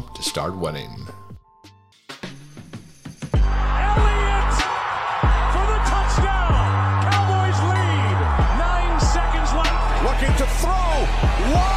to start winning. Elliott for the touchdown. Cowboys lead. Nine seconds left. Looking to throw. Wide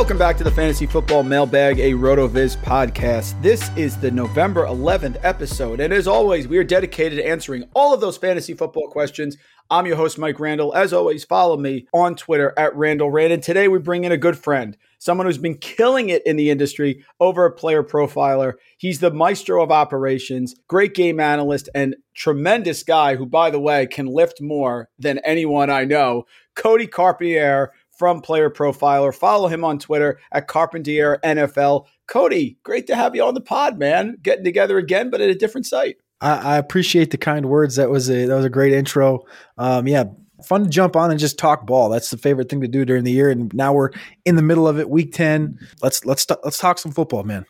Welcome back to the Fantasy Football Mailbag, a RotoViz podcast. This is the November 11th episode, and as always, we are dedicated to answering all of those fantasy football questions. I'm your host, Mike Randall. As always, follow me on Twitter at Randall Rand. And today we bring in a good friend, someone who's been killing it in the industry over a player profiler. He's the maestro of operations, great game analyst, and tremendous guy who, by the way, can lift more than anyone I know. Cody Carpentier from Player Profiler. Follow him on Twitter at Carpentier NFL. Cody, great to have you on the pod, man. Getting together again, but at a different site. I, I appreciate the kind words. That was a that was a great intro. Um, yeah, fun to jump on and just talk ball. That's the favorite thing to do during the year. And now we're in the middle of it, week ten. Let's let's let's talk some football, man.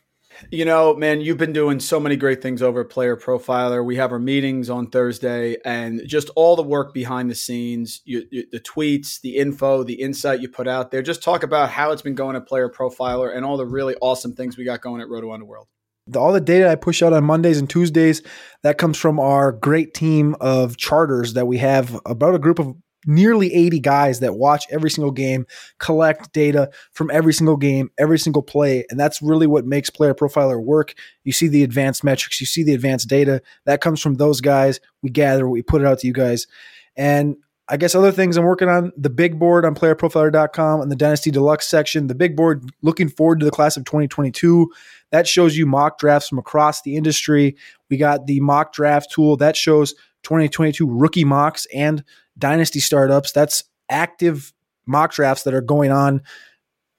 You know, man, you've been doing so many great things over Player Profiler. We have our meetings on Thursday, and just all the work behind the scenes, you, you, the tweets, the info, the insight you put out there. Just talk about how it's been going at Player Profiler and all the really awesome things we got going at Roto Underworld. All the data I push out on Mondays and Tuesdays that comes from our great team of charters that we have about a group of nearly 80 guys that watch every single game, collect data from every single game, every single play, and that's really what makes Player Profiler work. You see the advanced metrics, you see the advanced data that comes from those guys. We gather, we put it out to you guys, and I guess other things I'm working on the big board on playerprofiler.com and the Dynasty Deluxe section. The big board, looking forward to the class of 2022. That shows you mock drafts from across the industry. We got the mock draft tool that shows 2022 rookie mocks and dynasty startups. That's active mock drafts that are going on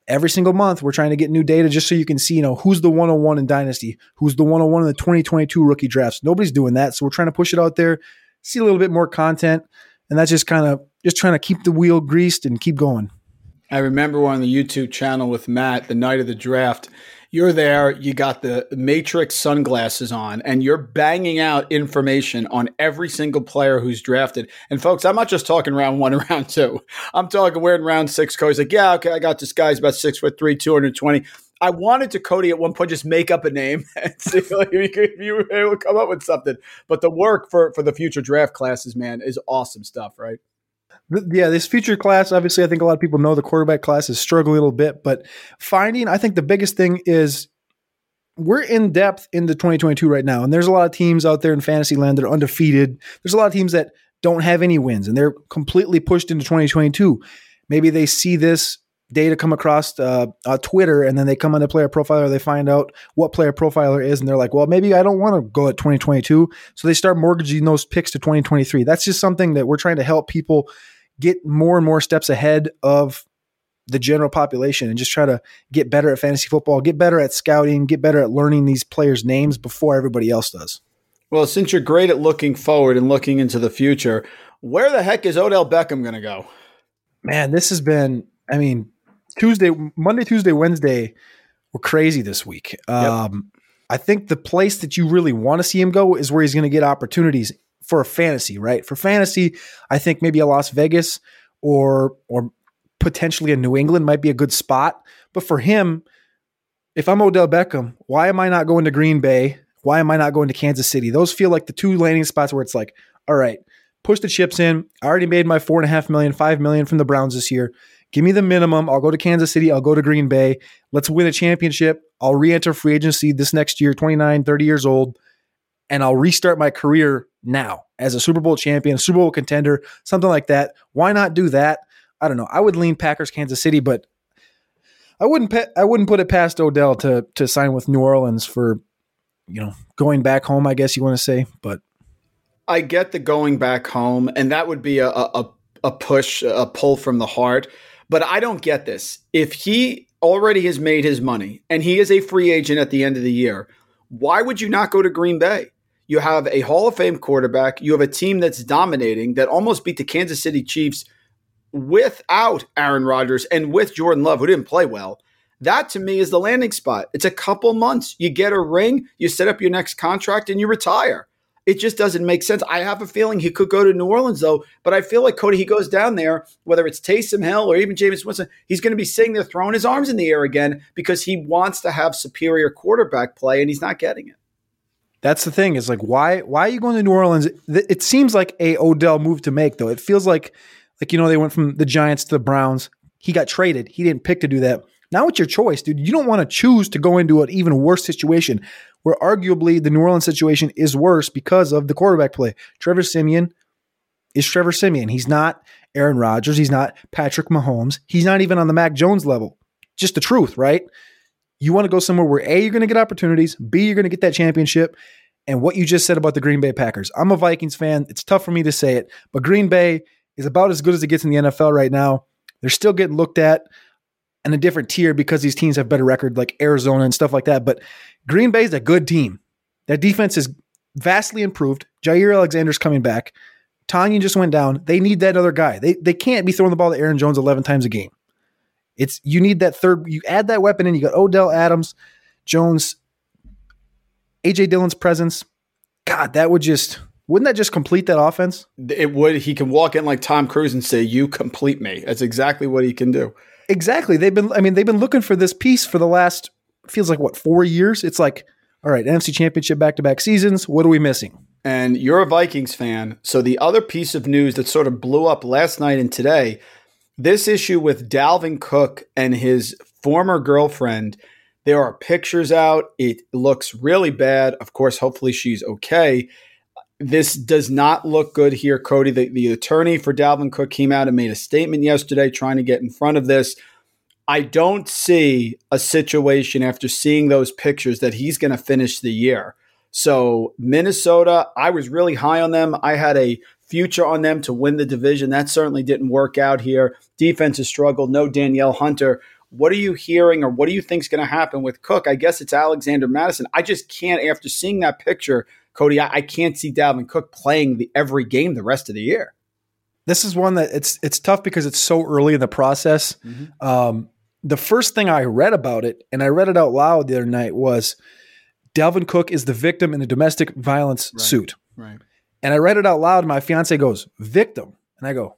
every single month. We're trying to get new data just so you can see, you know, who's the 101 in dynasty, who's the 101 in the 2022 rookie drafts. Nobody's doing that. So we're trying to push it out there, see a little bit more content. And that's just kind of just trying to keep the wheel greased and keep going. I remember on the YouTube channel with Matt the night of the draft. You're there, you got the Matrix sunglasses on, and you're banging out information on every single player who's drafted. And folks, I'm not just talking round one and round two. I'm talking we're in round six. Cody's like, yeah, okay, I got this guy's about six foot three, 220. I wanted to Cody at one point just make up a name and see if you if you were able to come up with something. But the work for for the future draft classes, man, is awesome stuff, right? Yeah, this future class, obviously, I think a lot of people know the quarterback class is struggling a little bit, but finding, I think the biggest thing is we're in depth into 2022 right now, and there's a lot of teams out there in fantasy land that are undefeated. There's a lot of teams that don't have any wins, and they're completely pushed into 2022. Maybe they see this data come across uh, uh, Twitter, and then they come on the player profiler, they find out what player profiler is, and they're like, well, maybe I don't want to go at 2022. So they start mortgaging those picks to 2023. That's just something that we're trying to help people get more and more steps ahead of the general population and just try to get better at fantasy football, get better at scouting, get better at learning these players' names before everybody else does. Well, since you're great at looking forward and looking into the future, where the heck is Odell Beckham going to go? Man, this has been, I mean, Tuesday, Monday, Tuesday, Wednesday were crazy this week. Um, I think the place that you really want to see him go is where he's going to get opportunities for a fantasy, right? For fantasy, I think maybe a Las Vegas or or potentially a New England might be a good spot. But for him, if I'm Odell Beckham, why am I not going to Green Bay? Why am I not going to Kansas City? Those feel like the two landing spots where it's like, all right, push the chips in. I already made my four and a half million, five million from the Browns this year. Give me the minimum. I'll go to Kansas City. I'll go to Green Bay. Let's win a championship. I'll re enter free agency this next year, 29, 30 years old, and I'll restart my career now as a Super Bowl champion, a Super Bowl contender, something like that. Why not do that? I don't know. I would lean Packers, Kansas City, but I wouldn't. Pe- I wouldn't put it past Odell to to sign with New Orleans for, you know, going back home. I guess you want to say, but I get the going back home, and that would be a a, a push, a pull from the heart. But I don't get this. If he already has made his money and he is a free agent at the end of the year, why would you not go to Green Bay? You have a Hall of Fame quarterback. You have a team that's dominating that almost beat the Kansas City Chiefs without Aaron Rodgers and with Jordan Love, who didn't play well. That to me is the landing spot. It's a couple months. You get a ring, you set up your next contract, and you retire. It just doesn't make sense. I have a feeling he could go to New Orleans though, but I feel like Cody, he goes down there, whether it's Taysom Hill or even Jameis Winston, he's going to be sitting there throwing his arms in the air again because he wants to have superior quarterback play and he's not getting it. That's the thing. Is like why why are you going to New Orleans? It seems like a Odell move to make though. It feels like like you know they went from the Giants to the Browns. He got traded. He didn't pick to do that. Now it's your choice, dude. You don't want to choose to go into an even worse situation where arguably the New Orleans situation is worse because of the quarterback play. Trevor Siemian is Trevor Siemian. He's not Aaron Rodgers. He's not Patrick Mahomes. He's not even on the Mac Jones level. Just the truth, right? You want to go somewhere where A, you're going to get opportunities, B, you're going to get that championship. And what you just said about the Green Bay Packers. I'm a Vikings fan. It's tough for me to say it, but Green Bay is about as good as it gets in the NFL right now. They're still getting looked at in a different tier because these teams have better record like Arizona and stuff like that. But Green Bay is a good team. That defense is vastly improved. Jaire Alexander's coming back. Tonyan just went down. They need that other guy. They they can't be throwing the ball to Aaron Jones 11 times a game. It's you need that third. You add that weapon in. You got Odell Adams, Jones, AJ Dillon's presence. God, that would just wouldn't that just complete that offense? It would. He can walk in like Tom Cruise and say, "You complete me." That's exactly what he can do. Exactly. They've been. I mean, they've been looking for this piece for the last feels like what four years. It's like, all right, NFC Championship back to back seasons. What are we missing? And you're a Vikings fan, so the other piece of news that sort of blew up last night and today, this issue with Dalvin Cook and his former girlfriend. There are pictures out. It looks really bad. Of course, hopefully she's okay this does not look good here, Cody. The, the attorney for Dalvin Cook came out and made a statement yesterday trying to get in front of this. I don't see a situation after seeing those pictures that he's going to finish the year. So, Minnesota, I was really high on them. I had a future on them to win the division. That certainly didn't work out here. Defense has struggled. No Danielle Hunter. What are you hearing or what do you think is going to happen with Cook? I guess it's Alexander Mattison. I just can't, after seeing that picture, Cody, I, I can't see Dalvin Cook playing the, every game the rest of the year. This is one that it's it's tough because it's so early in the process. Mm-hmm. Um, the first thing I read about it, and I read it out loud the other night, was Dalvin Cook is the victim in a domestic violence right. suit. Right. And I read it out loud, and my fiance goes, "Victim," and I go,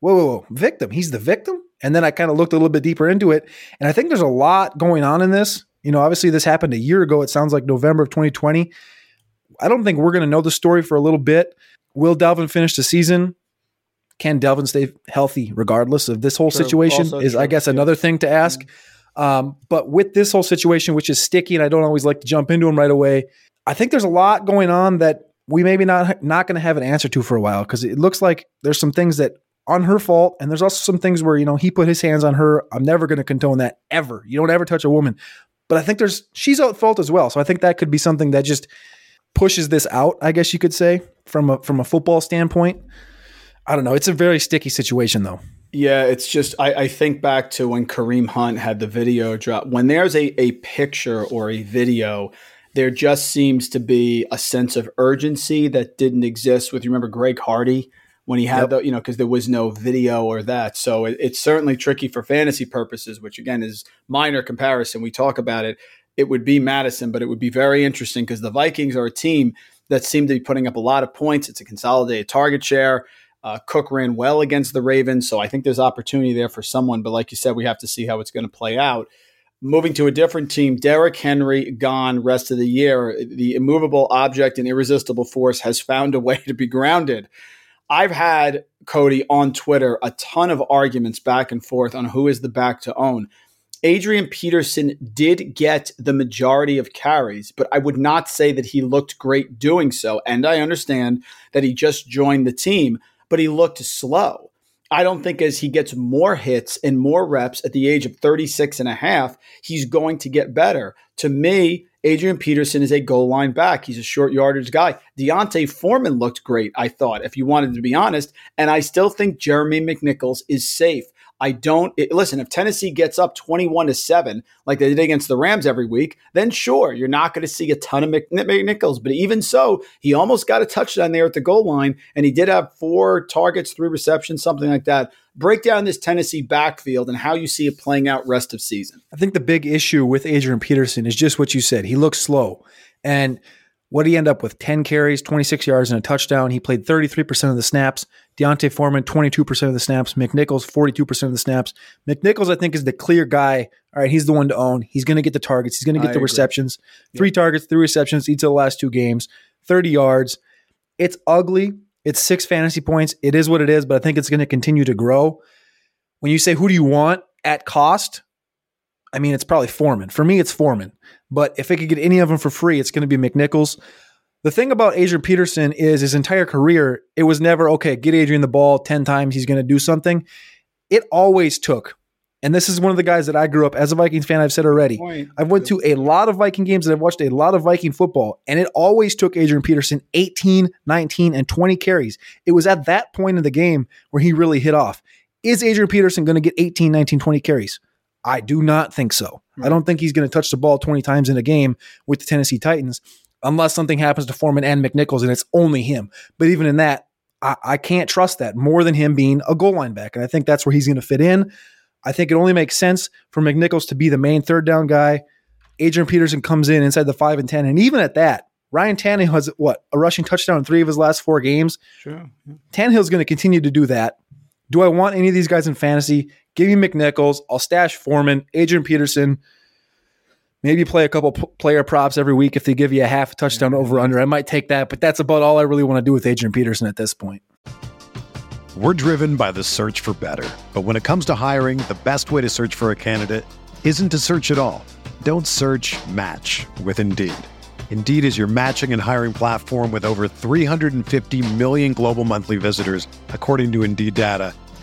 "Whoa, whoa, whoa, victim? He's the victim?" And then I kind of looked a little bit deeper into it, and I think there's a lot going on in this. You know, obviously this happened a year ago. It sounds like November of 2020. I don't think we're going to know the story for a little bit. Will Dalvin finish the season? Can Dalvin stay healthy regardless of this whole true. situation? Also is, true. I guess, another thing to ask. Mm-hmm. Um, but with this whole situation, which is sticky, and I don't always like to jump into them right away, I think there's a lot going on that we maybe not not going to have an answer to for a while because it looks like there's some things that on her fault, and there's also some things where you know he put his hands on her. I'm never going to condone that ever. You don't ever touch a woman, but I think there's she's at fault as well. So I think that could be something that just pushes this out, I guess you could say, from a from a football standpoint. I don't know. It's a very sticky situation, though. Yeah, it's just I, I, think back to when Kareem Hunt had the video drop. When there's a, a picture or a video, there just seems to be a sense of urgency that didn't exist with you remember Greg Hardy when he had yep. the you know because there was no video or that. So it, it's certainly tricky for fantasy purposes, which again is minor comparison. We talk about it. It would be Mattison, but it would be very interesting because the Vikings are a team that seem to be putting up a lot of points. It's a consolidated target share. Uh, Cook ran well against the Ravens, so I think there's opportunity there for someone. But like you said, we have to see how it's going to play out. Moving to a different team, Derrick Henry gone rest of the year. The immovable object and irresistible force has found a way to be grounded. I've had Cody on Twitter a ton of arguments back and forth on who is the back to own. Adrian Peterson did get the majority of carries, but I would not say that he looked great doing so. And I understand that he just joined the team but he looked slow. I don't think as he gets more hits and more reps at the age of 36 and a half, he's going to get better. To me, Adrian Peterson is a goal line back. He's a short yardage guy. D'Onta Foreman looked great, I thought, if you wanted to be honest. And I still think Jeremy McNichols is safe. I don't it, listen. If Tennessee gets up twenty-one to seven, like they did against the Rams every week, then sure, you're not going to see a ton of McNichols. But even so, he almost got a touchdown there at the goal line, and he did have four targets, three receptions, something like that. Break down this Tennessee backfield and how you see it playing out rest of season. I think the big issue with Adrian Peterson is just what you said. He looks slow, and what he end up with 10 carries, 26 yards, and a touchdown. He played 33% of the snaps. D'Onta Foreman, 22% of the snaps. McNichols, 42% of the snaps. McNichols, I think, is the clear guy. All right, he's the one to own. He's going to get the targets. He's going to get I the agree. receptions. Three yep. targets, three receptions each of the last two games, 30 yards. It's ugly. It's six fantasy points. It is what it is, but I think it's going to continue to grow. When you say who do you want at cost, I mean, it's probably Foreman. For me, it's Foreman. But if I could get any of them for free, it's going to be McNichols. The thing about Adrian Peterson is his entire career, it was never, okay, get Adrian the ball 10 times, he's going to do something. It always took, and this is one of the guys that I grew up as a Vikings fan, I've said already. I've went to a lot of Viking games and I've watched a lot of Viking football, and it always took Adrian Peterson 18, 19, and 20 carries. It was at that point in the game where he really hit off. Is Adrian Peterson going to get 18, 19, 20 carries? I do not think so. I don't think he's going to touch the ball 20 times in a game with the Tennessee Titans unless something happens to Foreman and McNichols and it's only him. But even in that, I, I can't trust that more than him being a goal line back. And I think that's where he's going to fit in. I think it only makes sense for McNichols to be the main third down guy. Adrian Peterson comes in inside the five and 10. And even at that, Ryan Tannehill has what a rushing touchdown in three of his last four games. Sure. Tannehill's going to continue to do that. Do I want any of these guys in fantasy? Give me McNichols. I'll stash Foreman, Adrian Peterson. Maybe play a couple p- player props every week if they give you a half touchdown over under. I might take that, but that's about all I really want to do with Adrian Peterson at this point. We're driven by the search for better. But when it comes to hiring, the best way to search for a candidate isn't to search at all. Don't search match with Indeed. Indeed is your matching and hiring platform with over 350 million global monthly visitors, according to Indeed data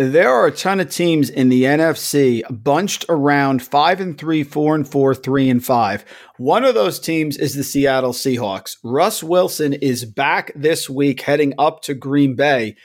There are a ton of teams in the NFC bunched around five and three, four and four, three and five. One of those teams is the Seattle Seahawks. Russ Wilson is back this week, heading up to Green Bay.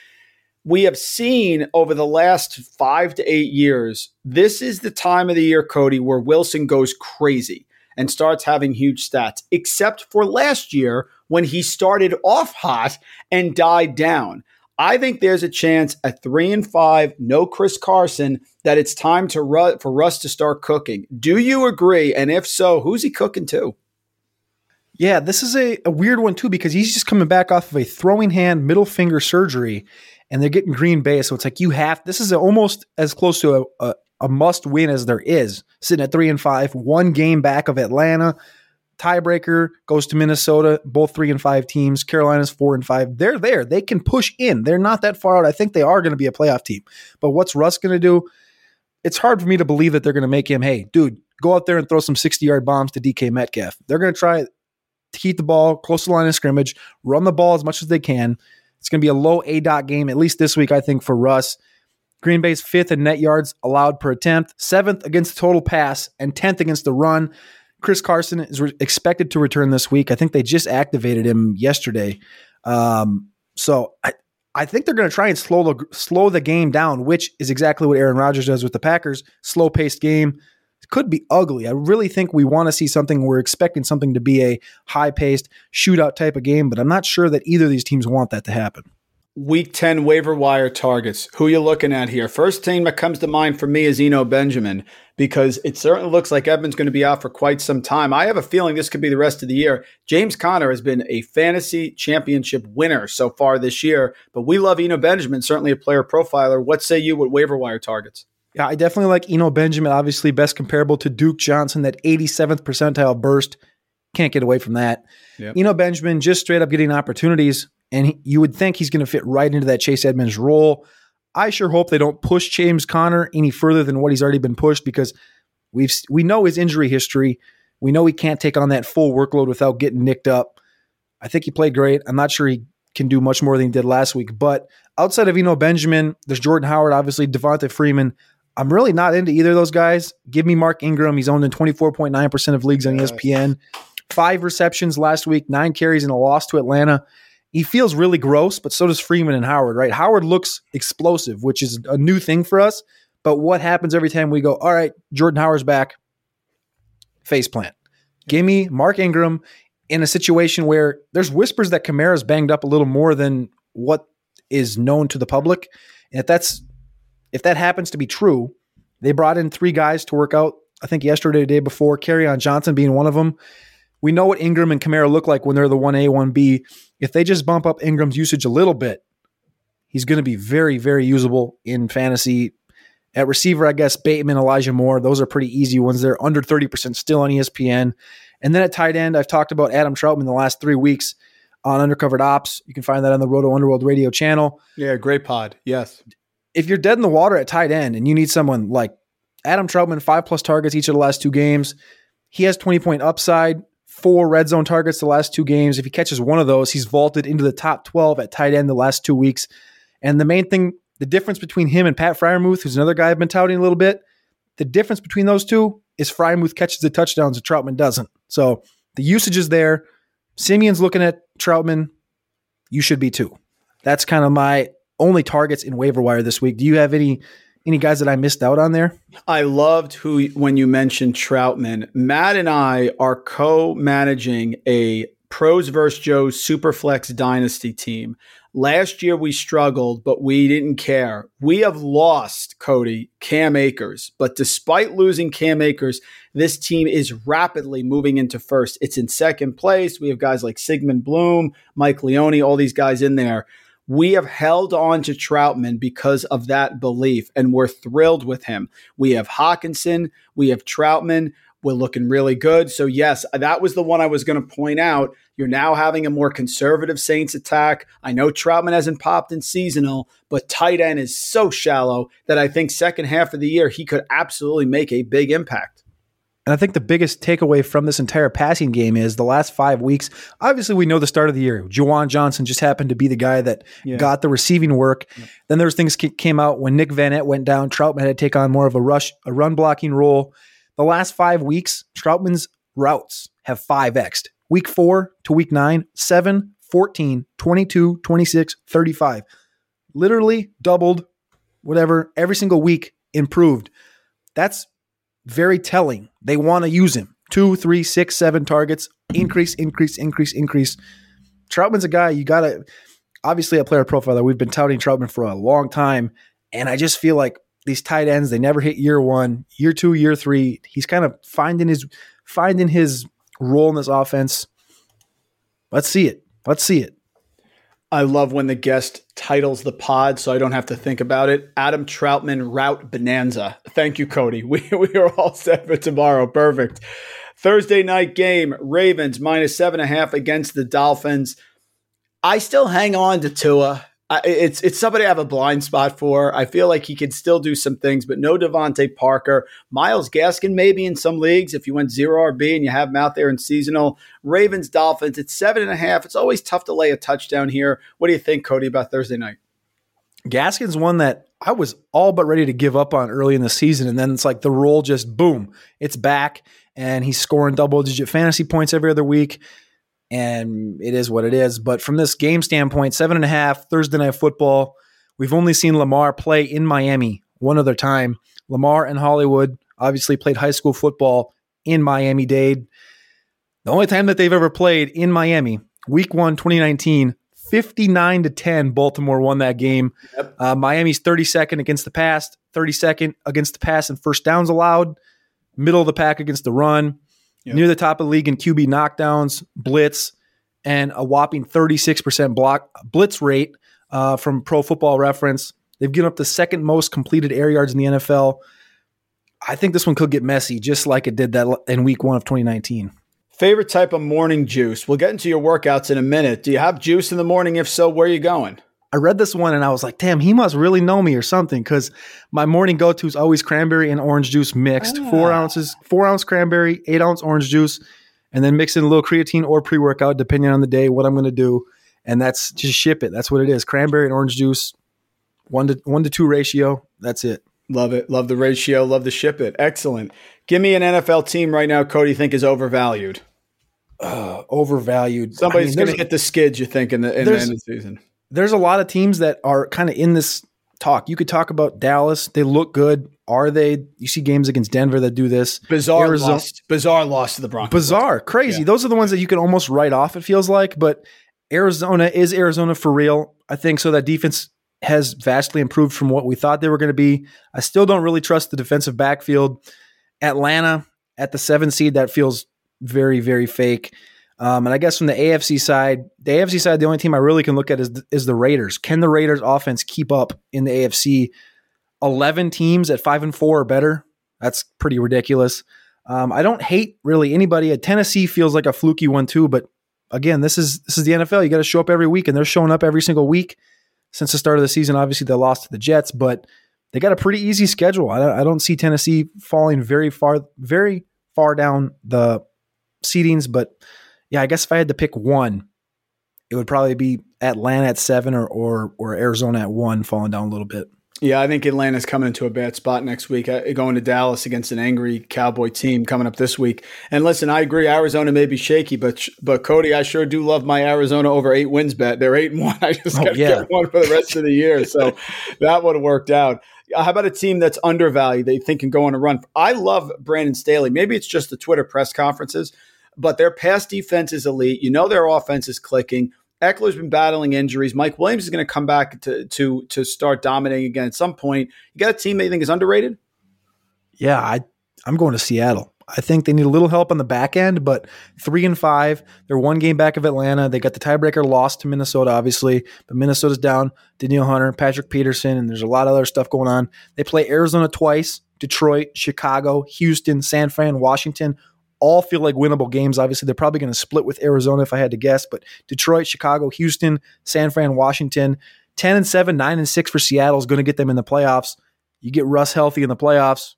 We have seen over the last five to eight years, this is the time of the year, Cody, where Wilson goes crazy and starts having huge stats, except for last year when he started off hot and died down. I think there's a chance at three and five, no Chris Carson, that it's time to ru- for Russ to start cooking. Do you agree? And if so, who's he cooking to? Yeah, this is a, a weird one too because he's just coming back off of a throwing hand middle finger surgery, and they're getting Green Bay. So it's like you have this is almost as close to a, a, a must win as there is, sitting at three and five, one game back of Atlanta tiebreaker goes to Minnesota, both three and five teams. Carolina's four and five. They're there. They can push in. They're not that far out. I think they are going to be a playoff team. But what's Russ going to do? It's hard for me to believe that they're going to make him, hey, dude, go out there and throw some 60 yard bombs to DK Metcalf. They're going to try to keep the ball close to the line of scrimmage, run the ball as much as they can. It's going to be a low aDOT game, at least this week, I think, for Russ. Green Bay's fifth in net yards allowed per attempt, seventh against the total pass, and 10th against the run. Chris Carson is re- expected to return this week. I think they just activated him yesterday. Um, so I, I think they're going to try and slow the slow the game down, which is exactly what Aaron Rodgers does with the Packers. Slow paced game could be ugly. I really think we want to see something. We're expecting something to be a high paced shootout type of game, but I'm not sure that either of these teams want that to happen. Week 10 waiver wire targets. Who are you looking at here? First team that comes to mind for me is Eno Benjamin because it certainly looks like Edmonds going to be out for quite some time. I have a feeling this could be the rest of the year. James Conner has been a fantasy championship winner so far this year, but we love Eno Benjamin, certainly a player profiler. What say you with waiver wire targets? Yeah, I definitely like Eno Benjamin, obviously best comparable to Duke Johnson, that 87th percentile burst. Can't get away from that. Yep. Eno Benjamin just straight up getting opportunities and he, you would think he's going to fit right into that Chase Edmonds role. I sure hope they don't push James Conner any further than what he's already been pushed because we've we know his injury history. We know he can't take on that full workload without getting nicked up. I think he played great. I'm not sure he can do much more than he did last week. But outside of Eno Benjamin, there's Jordan Howard, obviously Devonta Freeman. I'm really not into either of those guys. Give me Mark Ingram. He's owned in 24.9% of leagues on ESPN. Five receptions last week, nine carries, and a loss to Atlanta he feels really gross, but so does Freeman and Howard, right? Howard looks explosive, which is a new thing for us. But what happens every time we go, all right, Jordan Howard's back, face plant. Give me Mark Ingram in a situation where there's whispers that Kamara's banged up a little more than what is known to the public. And if that's if that happens to be true, they brought in three guys to work out. I think yesterday, the day before, Kerryon Johnson being one of them. We know what Ingram and Kamara look like when they're the 1A, 1B. If they just bump up Ingram's usage a little bit, he's going to be very, very usable in fantasy. At receiver, I guess Bateman, Elijah Moore, those are pretty easy ones. They're under 30% still on ESPN. And then at tight end, I've talked about Adam Trautman the last three weeks on Undercovered Ops. You can find that on the Roto Underworld radio channel. Yeah, great pod. Yes. If you're dead in the water at tight end and you need someone like Adam Trautman, five plus targets each of the last two games, he has 20 point upside four red zone targets the last two games. If he catches one of those, he's vaulted into the top 12 at tight end the last two weeks. And the main thing, the difference between him and Pat Freiermuth, who's another guy I've been touting a little bit, the difference between those two is Freiermuth catches the touchdowns and Trautman doesn't. So the usage is there. Siemian's looking at Trautman. You should be too. That's kind of my only targets in waiver wire this week. Do you have any any guys that I missed out on there? I loved who when you mentioned Trautman. Matt and I are co-managing a Pros vs. Joe's Superflex Dynasty team. Last year we struggled, but we didn't care. We have lost, Cody, Cam Akers. But despite losing Cam Akers, this team is rapidly moving into first. It's in second place. We have guys like Sigmund Bloom, Mike Leone, all these guys in there. We have held on to Trautman because of that belief, and we're thrilled with him. We have Hockenson, we have Trautman. We're looking really good. So, yes, that was the one I was going to point out. You're now having a more conservative Saints attack. I know Trautman hasn't popped in seasonal, but tight end is so shallow that I think second half of the year he could absolutely make a big impact. And I think the biggest takeaway from this entire passing game is the last five weeks. Obviously, we know the start of the year. Juwan Johnson just happened to be the guy that yeah. got the receiving work. Yeah. Then there's things came out when Nick Vannett went down. Trautman had to take on more of a rush, a run blocking role. The last five weeks, Trautman's routes have 5x'd. Week four to week nine, 7, 14, 22, 26, 35. Literally doubled, whatever, every single week improved. That's very telling. They want to use him. Two, three, six, seven targets, increase, increase, increase, increase. Trautman's a guy you got to, obviously, a player profiler. We've been touting Trautman for a long time. And I just feel like these tight ends, they never hit year one, year two, year three. He's kind of finding his finding his role in this offense. Let's see it. Let's see it. I love when the guest titles the pod so I don't have to think about it. Adam Trautman Route Bonanza. Thank you, Cody. We, we are all set for tomorrow. Perfect. Thursday night game Ravens minus seven and a half against the Dolphins. I still hang on to Tua it's it's somebody I have a blind spot for. I feel like he could still do some things, but no DeVante Parker. Myles Gaskin maybe in some leagues if you went zero RB and you have him out there in seasonal. Ravens Dolphins. It's seven and a half. It's always tough to lay a touchdown here. What do you think, Cody, about Thursday night? Gaskin's one that I was all but ready to give up on early in the season, and then it's like the roll just boom, it's back, and he's scoring double digit fantasy points every other week and it is what it is. But from this game standpoint, seven and a half Thursday night football. We've only seen Lamar play in Miami one other time. Lamar and Hollywood obviously played high school football in Miami Dade. The only time that they've ever played in Miami, week one, 2019, 59 to 10, Baltimore won that game. Yep. Uh, Miami's 32nd against the pass, 32nd against the pass and first downs allowed, middle of the pack against the run yep. near the top of the league in QB knockdowns, blitz, and a whopping 36% block blitz rate uh, from Pro Football Reference. They've given up the second most completed air yards in the NFL. I think this one could get messy, just like it did that in Week One of 2019. Favorite type of morning juice? We'll get into your workouts in a minute. Do you have juice in the morning? If so, where are you going? I read this one and I was like, damn, he must really know me or something because my morning go to is always cranberry and orange juice mixed. Ah. Four ounces, four ounce cranberry, eight ounce orange juice, and then mix in a little creatine or pre workout, depending on the day, what I'm going to do. And that's just ship it. That's what it is. Cranberry and orange juice, one to one to two ratio. That's it. Love it. Love the ratio. Love the ship it. Excellent. Give me an NFL team right now, Cody, think is overvalued. Uh, overvalued. Somebody's I mean, going to hit the skids, you think, in the, in the end of the season there's a lot of teams that are kind of in this talk. You could talk about Dallas. They look good. Are they? You see games against Denver that do this. Bizarre Arizona, lost. Bizarre loss to the Broncos. Bizarre, crazy. Yeah. Those are the ones that you can almost write off. It feels like, but Arizona is Arizona for real. I think so. That defense has vastly improved from what we thought they were going to be. I still don't really trust the defensive backfield. Atlanta at the seven seed that feels very very fake. Um, and I guess from the AFC side, the AFC side, the only team I really can look at is is the Raiders. Can the Raiders offense keep up in the AFC? Eleven teams at five and four or better. That's pretty ridiculous. Um, I don't hate really anybody. Tennessee feels like a fluky one too, but again, this is this is the NFL. You got to show up every week, and they're showing up every single week since the start of the season. Obviously, they lost to the Jets, but they got a pretty easy schedule. I don't, I don't see Tennessee falling very far, very far down the seedings, but yeah, I guess if I had to pick one, it would probably be Atlanta at seven or or, or Arizona at one, falling down a little bit. Yeah, I think Atlanta's coming into a bad spot next week, uh, going to Dallas against an angry Cowboy team coming up this week. And listen, I agree, Arizona may be shaky, but but Cody, I sure do love my Arizona over eight wins bet. They're eight and one. I just got oh, yeah. get one for the rest of the year, so that would have worked out. How about a team that's undervalued? They think can go on a run. I love Brandon Staley. Maybe it's just the Twitter press conferences but their pass defense is elite. You know their offense is clicking. Ekeler's been battling injuries. Mike Williams is going to come back to to to start dominating again at some point. You got a team that you think is underrated? Yeah, I I'm going to Seattle. I think they need a little help on the back end, but three and five. They're one game back of Atlanta. They got the tiebreaker lost to Minnesota, obviously, but Minnesota's down. Danielle Hunter, Patrick Peterson, and there's a lot of other stuff going on. They play Arizona twice, Detroit, Chicago, Houston, San Fran, Washington. All feel like winnable games. Obviously, they're probably going to split with Arizona if I had to guess, but Detroit, Chicago, Houston, San Fran, Washington. 10 and 7, 9 and 6 for Seattle is going to get them in the playoffs. You get Russ healthy in the playoffs.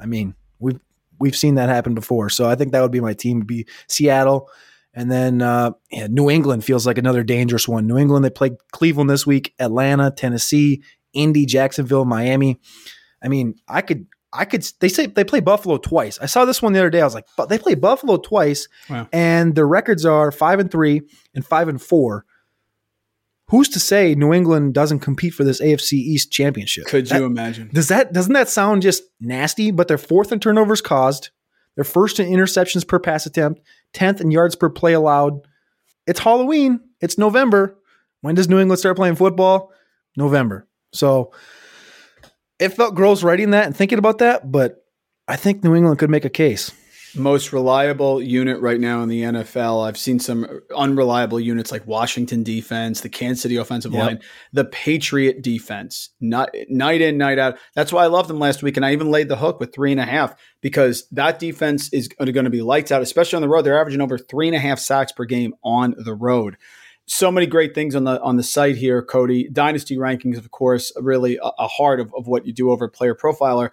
I mean, we've we've seen that happen before. So I think that would be my team. Be Seattle, and then uh, yeah, New England feels like another dangerous one. New England they played Cleveland this week, Atlanta, Tennessee, Indy, Jacksonville, Miami. I mean, I could. I could. They say they play Buffalo twice. I saw this one the other day. I was like, but they play Buffalo twice, Wow. and their records are five and three and five and four. Who's to say New England doesn't compete for this AFC East championship? Could That- you imagine? does that doesn't that sound just nasty? But they're fourth in turnovers caused, they're first in interceptions per pass attempt, tenth in yards per play allowed. It's Halloween. It's November. When does New England start playing football? November. So it felt gross writing that and thinking about that, but I think New England could make a case. Most reliable unit right now in the NFL. I've seen some unreliable units like Washington defense, the Kansas City offensive Yep. line, the Patriot defense, not, night in, night out. That's why I loved them last week. And I even laid the hook with three and a half because that defense is going to be lights out, especially on the road. They're averaging over three and a half sacks per game on the road. So many great things on the on the site here, Cody. Dynasty rankings, of course, really a, a heart of, of what you do over Player Profiler.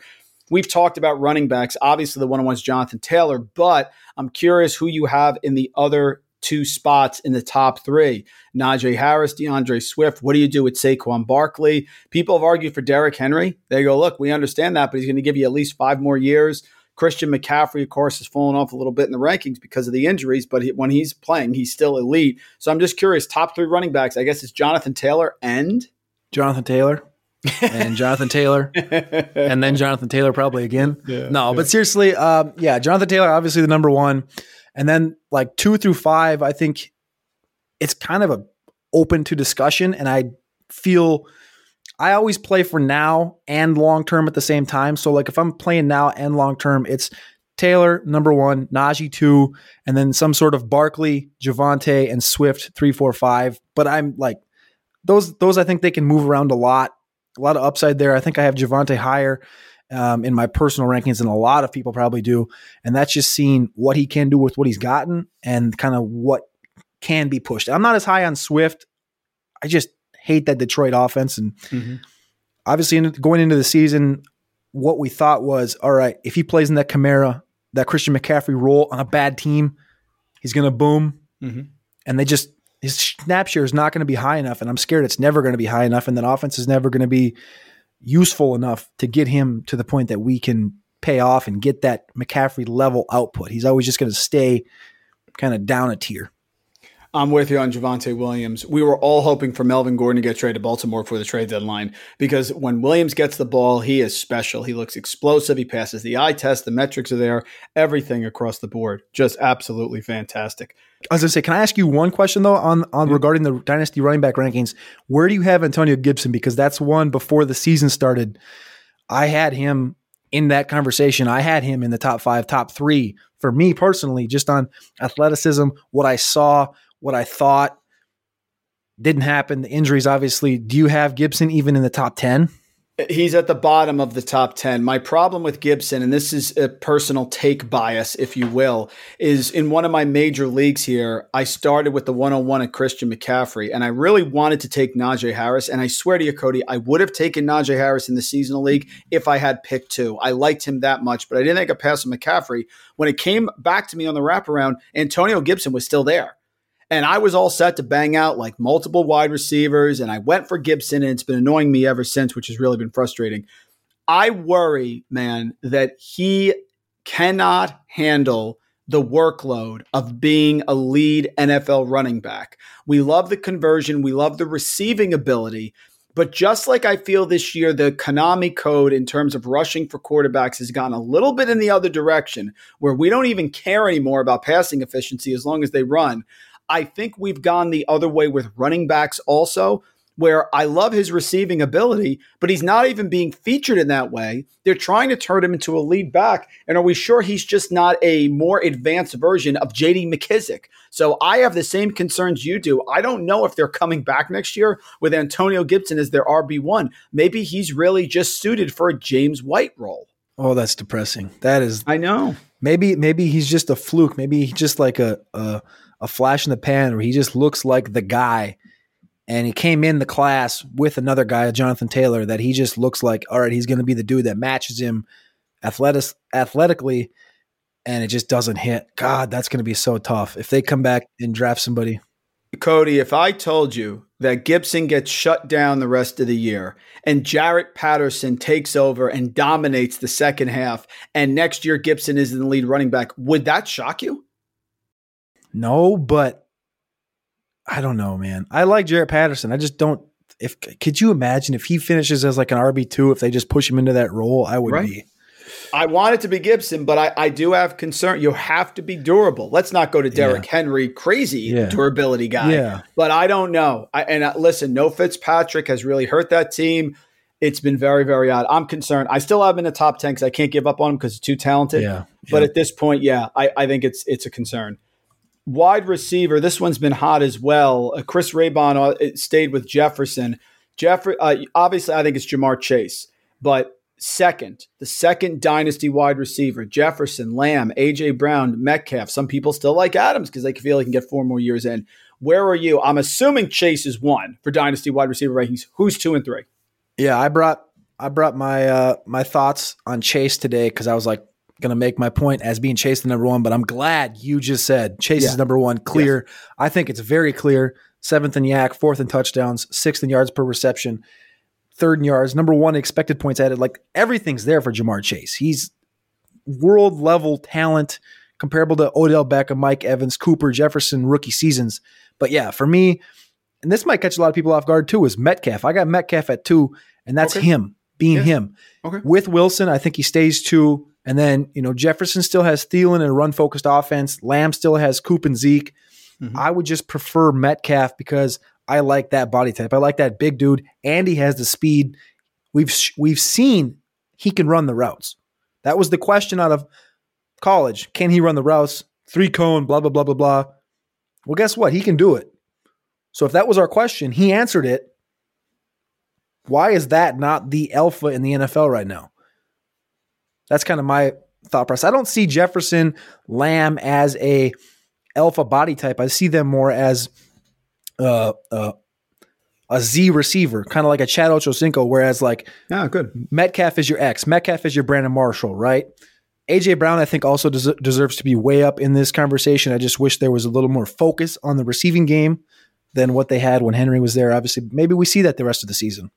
We've talked about running backs. Obviously, the one on one's Jonathan Taylor, but I'm curious who you have in the other two spots in the top three. Najee Harris, DeAndre Swift. What do you do with Saquon Barkley? People have argued for Derrick Henry. They go, look, we understand that, but he's going to give you at least five more years. Christian McCaffrey, of course, has fallen off a little bit in the rankings because of the injuries, but he, when he's playing, he's still elite. So I'm just curious, top three running backs. I guess it's Jonathan Taylor and Jonathan Taylor and Jonathan Taylor and then Jonathan Taylor probably again. no, but seriously, um, yeah, Jonathan Taylor obviously the number one, and then like two through five, I think it's kind of a open to discussion, and I feel I always play for now and long term at the same time. So like if I'm playing now and long term, it's Taylor number one, Najee two, and then some sort of Barkley, Javonte, and Swift three, four, five. But I'm like those those I think they can move around a lot. A lot of upside there. I think I have Javonte higher um, in my personal rankings than a lot of people probably do. And that's just seeing what he can do with what he's gotten and kind of what can be pushed. I'm not as high on Swift. I just hate that Detroit offense. And obviously, in, going into the season, what we thought was all right, if he plays in that Kamara, that Christian McCaffrey role on a bad team, he's going to boom. Mhm. And they just, his snap share is not going to be high enough. And I'm scared it's never going to be high enough. And that offense is never going to be useful enough to get him to the point that we can pay off and get that McCaffrey level output. He's always just going to stay kind of down a tier. I'm with you on Javonte Williams. We were all hoping for Melvin Gordon to get traded to Baltimore for the trade deadline because when Williams gets the ball, he is special. He looks explosive. He passes the eye test. The metrics are there. Everything across the board. Just absolutely fantastic. I was to say, can I ask you one question though on on mm-hmm. regarding the dynasty running back rankings? Where do you have Antonio Gibson? Because that's one before the season started. I had him in that conversation. I had him in the top five, top three for me personally, just on athleticism, what I saw, what I thought. Didn't happen. The injuries, obviously. Do you have Gibson even in the top ten? He's at the bottom of the top 10. My problem with Gibson, and this is a personal take bias, if you will, is in one of my major leagues here, I started with the 101 at Christian McCaffrey, and I really wanted to take Najee Harris. And I swear to you, Cody, I would have taken Najee Harris in the seasonal league if I had picked two. I liked him that much, but I didn't think I'd pass on McCaffrey. When it came back to me on the wraparound, Antonio Gibson was still there. And I was all set to bang out like multiple wide receivers, and I went for Gibson, and it's been annoying me ever since, which has really been frustrating. I worry, man, that he cannot handle the workload of being a lead NFL running back. We love the conversion, we love the receiving ability. But just like I feel this year, the Konami code in terms of rushing for quarterbacks has gone a little bit in the other direction, where we don't even care anymore about passing efficiency as long as they run. I think we've gone the other way with running backs also, where I love his receiving ability, but he's not even being featured in that way. They're trying to turn him into a lead back. And are we sure he's just not a more advanced version of JD McKissic? So I have the same concerns you do. I don't know if they're coming back next year with Antonio Gibson as their RB1. Maybe he's really just suited for a James White role. Oh, that's depressing. That is I know. maybe maybe he's just a fluke. Maybe he's just like a a, a flash in the pan, where he just looks like the guy. And he came in the class with another guy, Jonathan Taylor, that he just looks like, all right, he's going to be the dude that matches him athletic, athletically, and it just doesn't hit. God, that's going to be so tough if they come back and draft somebody. Cody, if I told you that Gibson gets shut down the rest of the year and Jaret Patterson takes over and dominates the second half, and next year Gibson is in the lead running back, would that shock you? No, but I don't know, man. I like Jaret Patterson. I just don't. If could you imagine if he finishes as like an RB two, if they just push him into that role, I would Right. be. I want it to be Gibson, but I, I do have concern. You have to be durable. Let's not go to Derrick Henry, crazy Yeah. durability guy. Yeah. But I don't know. I, and uh, listen, no Fitzpatrick has really hurt that team. It's been very, very odd. I'm concerned. I still have him in the top ten because I can't give up on him because he's too talented. Yeah, But yeah. at this point, yeah, I, I think it's it's a concern. Wide receiver, this one's been hot as well. Uh, Chris Raybon uh, stayed with Jefferson. Jeff, uh, obviously, I think it's Ja'Marr Chase, but second, the second dynasty wide receiver, Jefferson, Lamb, AJ Brown, Metcalf. Some people still like Adams because they feel he can get four more years in. Where are you? I'm assuming Chase is one for dynasty wide receiver rankings. Who's two and three? Yeah, I brought I brought my uh my thoughts on Chase today because I was like gonna make my point as being Chase the number one, but I'm glad you just said Chase Yeah. is number one. Clear. I think it's very clear. Seventh in YAC, fourth in touchdowns, sixth in yards per reception, third in yards, number one expected points added. Like everything's there for Ja'Marr Chase. He's world level talent, comparable to Odell Beckham, Mike Evans, Cooper, Jefferson, rookie seasons. But yeah, for me, and this might catch a lot of people off guard too, is Metcalf. I got Metcalf at two, and that's Okay. him being him. Okay. With Wilson, I think he stays two. And then, you know, Jefferson still has Thielen and a run focused offense. Lamb still has Coop and Zeke. Mhm. I would just prefer Metcalf because I like that body type. I like that big dude. and he has the speed. We've we've seen he can run the routes. That was the question out of college. Can he run the routes? Three cone, blah, blah, blah, blah, blah. Well, guess what? He can do it. So if that was our question, he answered it. Why is that not the alpha in the NFL right now? That's kind of my thought process. I don't see Jefferson, Lamb as a alpha body type. I see them more as uh, uh, a Z receiver, kind of like a Chad Ochocinco, whereas like Yeah, good. Metcalf is your X, Metcalf is your Brandon Marshall, right? AJ Brown, I think, also des- deserves to be way up in this conversation. I just wish there was a little more focus on the receiving game than what they had when Henry was there. Obviously, maybe we see that the rest of the season.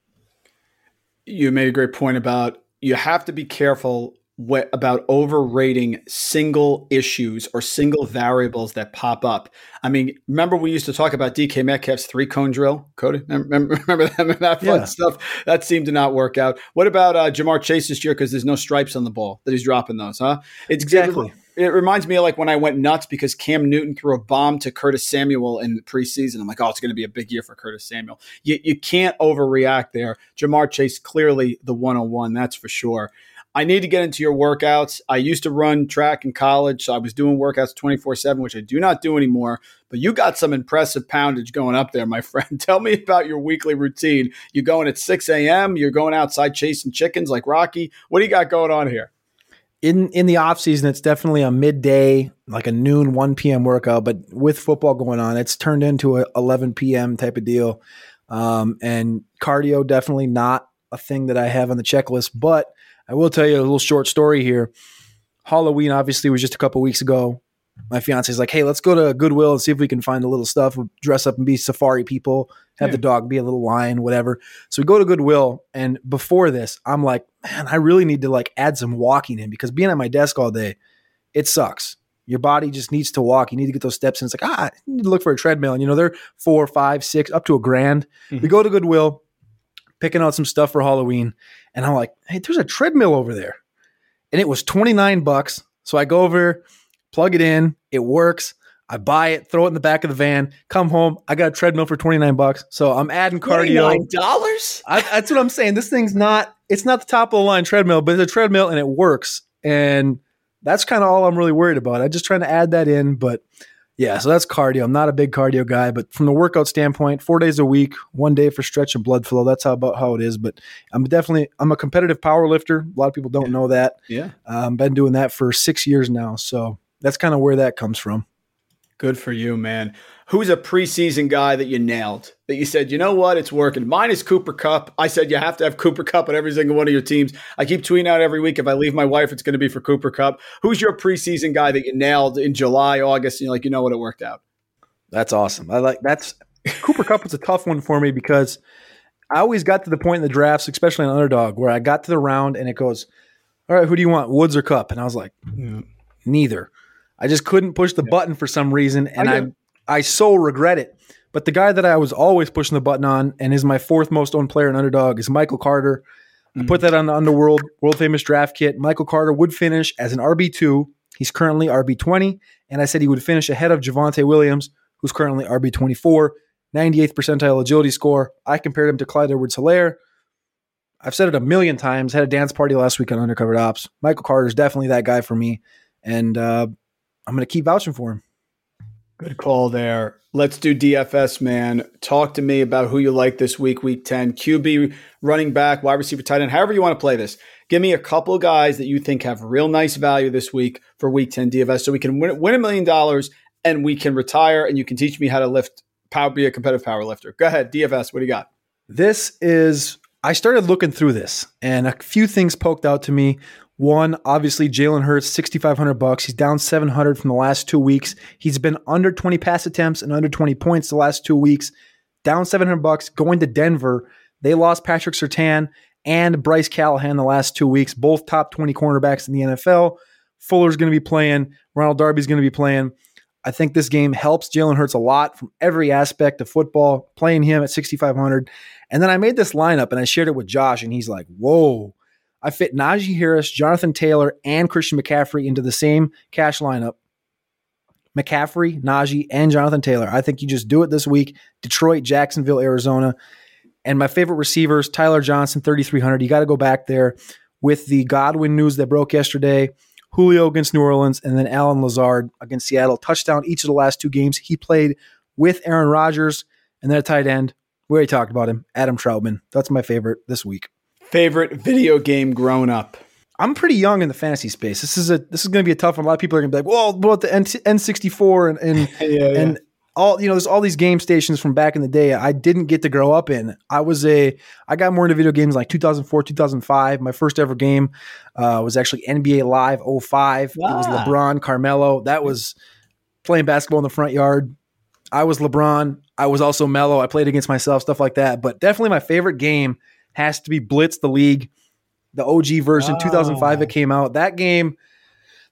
you made a great point about you have to be careful wh- about overrating single issues or single variables that pop up. I mean, remember we used to talk about DK Metcalf's three cone drill, Cody? Remember, remember that, that fun Yeah. stuff? That seemed to not work out. What about uh, Ja'Marr Chase this year because there's no stripes on the ball that he's dropping those, huh? It's Exactly. It reminds me of like when I went nuts because Cam Newton threw a bomb to Curtis Samuel in the preseason. I'm like, oh, it's going to be a big year for Curtis Samuel. You, you can't overreact there. Ja'Marr Chase, clearly the 101, that's for sure. I need to get into your workouts. I used to run track in college, so I was doing workouts 24 7, which I do not do anymore. But you got some impressive poundage going up there, my friend. Tell me about your weekly routine. You going at 6 a.m., you're going outside chasing chickens like Rocky. What do you got going on here? in in the off season, it's definitely a midday, like a noon, one p.m. workout. But with football going on, it's turned into a eleven p.m. type of deal. Um, and cardio definitely not a thing that I have on the checklist. But I will tell you a little short story here. Halloween obviously was just a couple weeks ago. My fiance is like, "Hey, let's go to Goodwill and see if we can find a little stuff. We'll dress up and be safari people. Have Yeah. the dog be a little lion, whatever." So we go to Goodwill, and before this, I'm like, "Man, I really need to like add some walking in because being at my desk all day, it sucks. Your body just needs to walk. You need to get those steps in. It's like ah, you need to look for a treadmill. And you know they're four, five, six, up to a grand. We go to Goodwill, picking out some stuff for Halloween, and I'm like, "Hey, there's a treadmill over there." and it was 29 bucks. So I go over, plug it in, it works. I buy it, throw it in the back of the van, come home. I got a treadmill for 29 bucks. So I'm adding cardio. dollars. that's what I'm saying. This thing's not, it's not the top of the line treadmill, but it's a treadmill and it works. And that's kind of all I'm really worried about. I'm just trying to add that in. But yeah, so that's cardio. I'm not a big cardio guy, but from the workout standpoint, four days a week, one day for stretch and blood flow. That's how about how it is. But I'm definitely I'm a competitive power lifter. A lot of people don't yeah. know that. Yeah, um, been doing that for six years now. So that's kind of where that comes from. Good for you, man. Who's a preseason guy that you nailed? That you said, you know what, it's working. Mine is Cooper Kupp. I said you have to have Cooper Kupp on every single one of your teams. I keep tweeting out every week. If I leave my wife, it's going to be for Cooper Kupp. Who's your preseason guy that you nailed in July, August? And you're like, you know what, it worked out. That's awesome. I like that's Cooper Kupp was a tough one for me because I always got to the point in the drafts, especially on underdog, where I got to the round and it goes, All right, who do you want? Woods or Kupp? And I was like, neither. I just couldn't push the yeah. button for some reason, and I, I, I so regret it. But the guy that I was always pushing the button on, and is my fourth most owned player in underdog, is Michael Carter. Mm-hmm. I put that on the Underworld World Famous Draft Kit. Michael Carter would finish as an RB two. He's currently RB twenty, and I said he would finish ahead of Javonte Williams, who's currently RB twenty four. 98th percentile agility score. I compared him to Clyde Edwards Helaire. I've said it a million times. Had a dance party last week on Undercovered Ops. Michael Carter is definitely that guy for me. And uh, I'm going to keep vouching for him. Good call there. Let's do DFS, man. Talk to me about who you like this week, week 10. QB, running back, wide receiver, tight end, however you want to play this. Give me a couple of guys that you think have real nice value this week for week 10 DFS so we can win, win a million dollars and we can retire and you can teach me how to lift, power, be a competitive power lifter. Go ahead, DFS, what do you got? This is, I started looking through this and a few things poked out to me. One, obviously, Jalen Hurts, 6,500 bucks. He's down 700 from the last two weeks. He's been under 20 pass attempts and under 20 points the last two weeks. Down 700 bucks, going to Denver. They lost Patrick Surtain and Bryce Callahan the last two weeks, both top 20 cornerbacks in the NFL. Fuller's going to be playing. Ronald Darby's going to be playing. I think this game helps Jalen Hurts a lot from every aspect of football, playing him at 6,500. And then I made this lineup and I shared it with Josh, and he's like, whoa I fit Najee Harris, Jonathan Taylor, and Christian McCaffrey into the same cash lineup. McCaffrey, Najee, and Jonathan Taylor. I think you just do it this week. Detroit, Jacksonville, Arizona. And my favorite receivers, Tyler Johnson, 3,300. You got to go back there with the Godwin news that broke yesterday. Julio against New Orleans, and then Allen Lazard against Seattle. Touchdown each of the last two games. He played with Aaron Rodgers, and then a tight end. We already talked about him, Adam Trautman. That's my favorite this week favorite video game grown up? I'm pretty young in the fantasy space. This is a this is going to be a tough one. A lot of people are going to be like, "Well, what the N- N64 and and yeah, yeah. and all you know, there's all these game stations from back in the day. I didn't get to grow up in. I was a I got more into video games like 2004, 2005. My first ever game uh, was actually NBA Live 05. Ah. It was. LeBron, Carmelo. That was playing basketball in the front yard. I was LeBron. I was also Melo. I played against myself, stuff like that. But definitely my favorite game has to be Blitz the League, the OG version, oh. 2005 it came out. That game,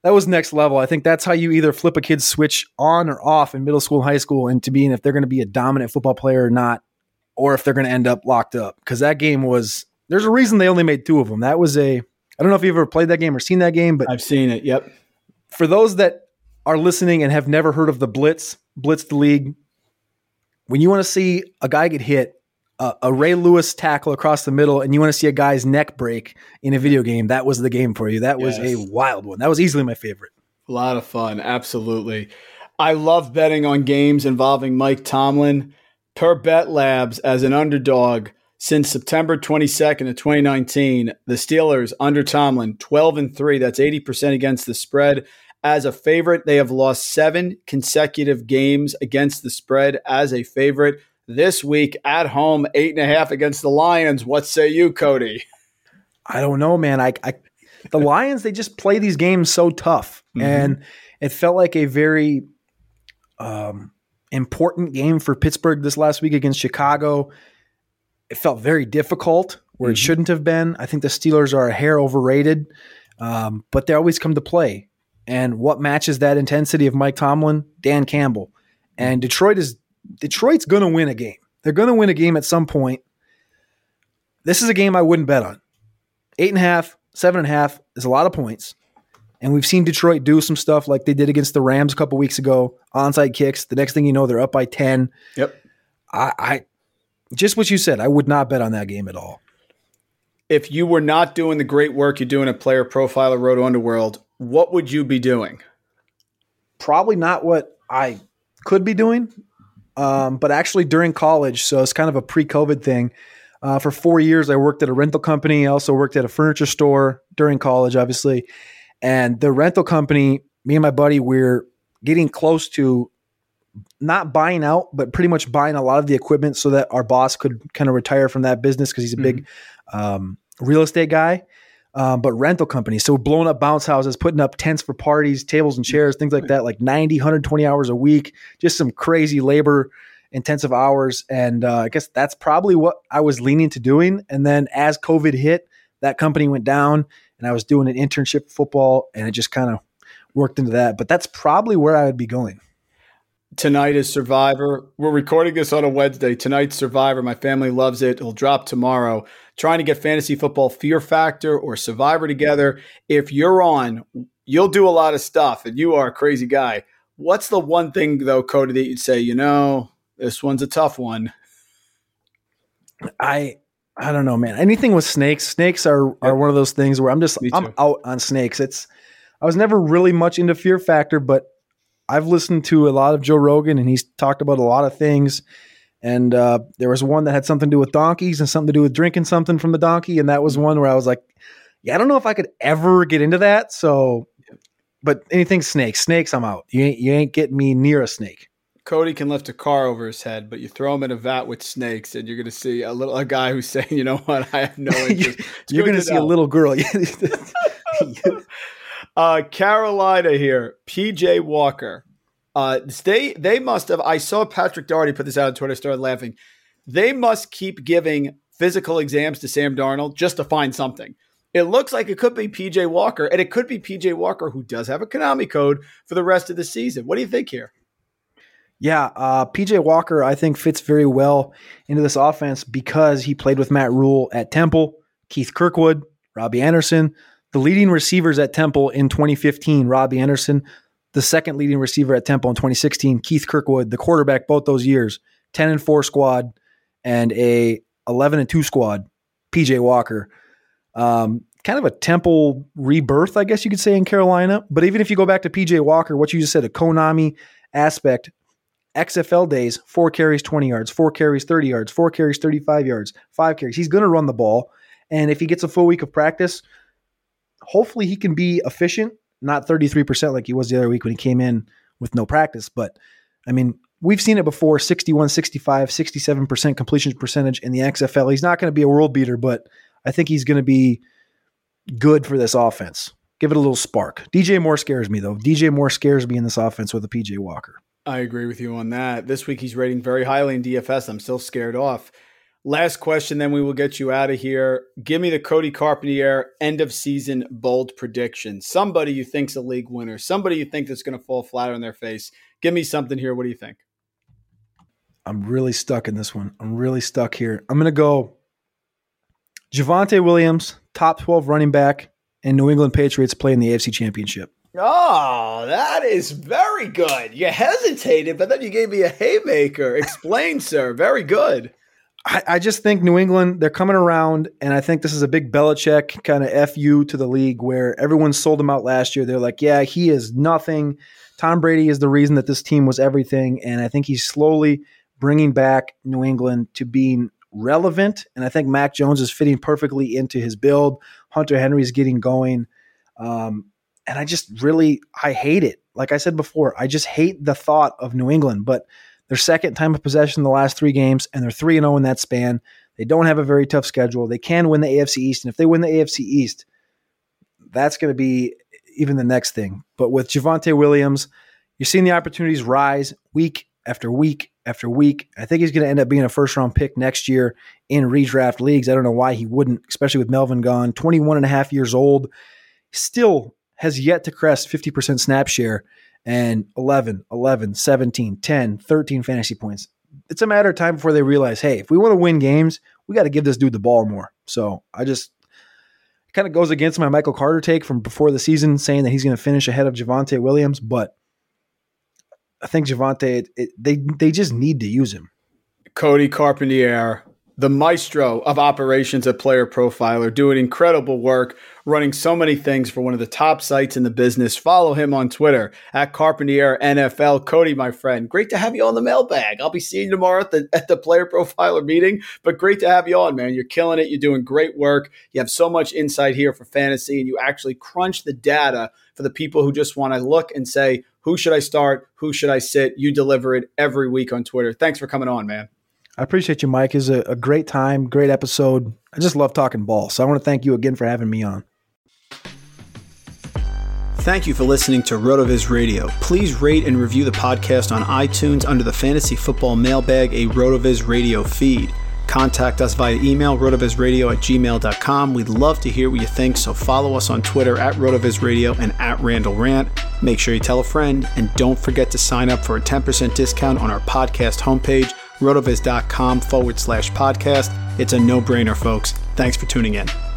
that was next level. I think that's how you either flip a kid's switch on or off in middle school and high school into being if they're going to be a dominant football player or not, or if they're going to end up locked up. Because that game was, there's a reason they only made two of them. That was a, I don't know if you've ever played that game or seen that game, but I've seen it. Yep. For those that are listening and have never heard of the Blitz, Blitz the League, when you want to see a guy get hit, a, a, Ray Lewis tackle across the middle and you want to see a guy's neck break in a video game, that was the game for you. That was yes. a wild one. That was easily my favorite. A lot of fun. Absolutely. I love betting on games involving Mike Tomlin. Per Bet Labs, as an underdog since September 22nd of 2019, the Steelers under Tomlin, 12 and 3. That's 80% against the spread. As a favorite, they have lost seven consecutive games against the spread as a favorite this week at home, eight and a half against the Lions. What say you, Cody? I don't know, man. I, I the Lions they just play these games so tough, mm-hmm. and it felt like a very um, important game for Pittsburgh this last week against Chicago. It felt very difficult where mm-hmm. it shouldn't have been. I think the Steelers are a hair overrated, um, but they always come to play. And what matches that intensity of Mike Tomlin? Dan Campbell. And Detroit is Detroit's going to win a game. They're going to win a game at some point. This is a game I wouldn't bet on. Eight and a half, seven and a half is a lot of points. And we've seen Detroit do some stuff like they did against the Rams a couple weeks ago, onside kicks. The next thing you know, they're up by 10. Yep. I, I just what you said, I would not bet on that game at all. If you were not doing the great work you're doing at Player Profiler Roto Underworld, what would you be doing? Probably not what I could be doing, um, but actually during college. So it's kind of a pre COVID thing. Uh, for four years, I worked at a rental company. I also worked at a furniture store during college, obviously. And the rental company, me and my buddy, we're getting close to not buying out, but pretty much buying a lot of the equipment so that our boss could kind of retire from that business because he's a big um, real estate guy. Um, but rental companies. So blowing up bounce houses, putting up tents for parties, tables and chairs, things like that, like 90, 120 hours a week, just some crazy labor intensive hours. And uh, I guess that's probably what I was leaning to doing. And then as COVID hit, that company went down and I was doing an internship football and it just kind of worked into that. But that's probably where I would be going. Tonight is Survivor. We're recording this on a Wednesday. Tonight's Survivor. My family loves it. It'll drop tomorrow. Trying to get fantasy football Fear Factor or Survivor together. If you're on, you'll do a lot of stuff and you are a crazy guy. What's the one thing, though, Cody, that you'd say, you know, this one's a tough one? I I don't know, man. Anything with snakes, snakes are are one of those things where I'm just I'm out on snakes. It's I was never really much into Fear Factor, but I've listened to a lot of Joe Rogan and he's talked about a lot of things. And uh, there was one that had something to do with donkeys and something to do with drinking something from the donkey, and that was one where I was like, "Yeah, I don't know if I could ever get into that." So, but anything snakes, snakes, I'm out. You ain't you ain't getting me near a snake. Cody can lift a car over his head, but you throw him in a vat with snakes, and you're going to see a little a guy who's saying, "You know what? I have no interest." You're going to see a little girl. Uh, Carolina here, PJ Walker. Uh, they they must have. I saw Patrick Doherty put this out on Twitter. Started laughing. They must keep giving physical exams to Sam Darnold just to find something. It looks like it could be PJ Walker, and it could be PJ Walker who does have a Konami code for the rest of the season. What do you think here? Yeah, uh, PJ Walker, I think fits very well into this offense because he played with Matt Rhule at Temple, Keith Kirkwood, Robbie Anderson, the leading receivers at Temple in 2015, Robbie Anderson, the second leading receiver at Temple in 2016, Keith Kirkwood, the quarterback both those years, 10 and 4 squad and a 11 and 2 squad, PJ Walker. Um, kind of a Temple rebirth, I guess you could say, in Carolina. But even if you go back to PJ Walker, what you just said, a Konami aspect, XFL days, four carries, 20 yards, four carries, 30 yards, four carries, 35 yards, five carries. He's going to run the ball. And if he gets a full week of practice, hopefully he can be efficient, not 33% like he was the other week when he came in with no practice. But I mean, we've seen it before 61, 65, 67% completion percentage in the XFL. He's not going to be a world beater, but I think he's going to be good for this offense. Give it a little spark. DJ Moore scares me, though. DJ Moore scares me in this offense with a PJ Walker. I agree with you on that. This week he's rating very highly in DFS. I'm still scared off. Last question, then we will get you out of here. Give me the Cody Carpentier end of season bold prediction. Somebody you think's a league winner. Somebody you think that's going to fall flat on their face. Give me something here. What do you think? I'm really stuck in this one. I'm really stuck here. I'm going to go Javonte Williams, top 12 running back, and New England Patriots play in the AFC Championship. Oh, that is very good. You hesitated, but then you gave me a haymaker. Explain, sir. Very good. I, I just think New England, they're coming around, and I think this is a big Belichick kind of FU to the league where everyone sold him out last year. They're like, yeah, he is nothing. Tom Brady is the reason that this team was everything. And I think he's slowly bringing back New England to being relevant. And I think Mac Jones is fitting perfectly into his build. Hunter Henry's getting going. Um, and I just really, I hate it. Like I said before, I just hate the thought of New England, but their second time of possession in the last three games, and they're 3 0 in that span. They don't have a very tough schedule. They can win the AFC East. And if they win the AFC East, that's going to be even the next thing. But with Javonte Williams, you're seeing the opportunities rise week after week after week. I think he's going to end up being a first round pick next year in redraft leagues. I don't know why he wouldn't, especially with Melvin gone. 21 and a half years old, still has yet to crest 50% snap share and 11, 11, 17, 10, 13 fantasy points. It's a matter of time before they realize, hey, if we want to win games, we got to give this dude the ball more. So I just, kind of goes against my Michael Carter take from before the season, saying that he's going to finish ahead of Javonte Williams. But I think Javonte, it, it, they they just need to use him. Cody Carpentier, the maestro of operations at Player Profiler, doing incredible work, running so many things for one of the top sites in the business. Follow him on Twitter at Carpentier NFL. Cody, my friend, great to have you on the mailbag. I'll be seeing you tomorrow at the, at the Player Profiler meeting, but great to have you on, man. You're killing it. You're doing great work. You have so much insight here for fantasy, and you actually crunch the data for the people who just want to look and say, who should I start? Who should I sit? You deliver it every week on Twitter. Thanks for coming on, man. I appreciate you, Mike. It's a, a great time, great episode. I just love talking ball. So I want to thank you again for having me on. Thank you for listening to RotoViz Radio. Please rate and review the podcast on iTunes under the Fantasy Football Mailbag, a RotoViz Radio feed. Contact us via email, rotovizradio at gmail.com. We'd love to hear what you think, so follow us on Twitter at rotovizradio and at Randall Rant. Make sure you tell a friend, and don't forget to sign up for a 10% discount on our podcast homepage rotoviz.com forward slash podcast. It's a no brainer, folks. Thanks for tuning in.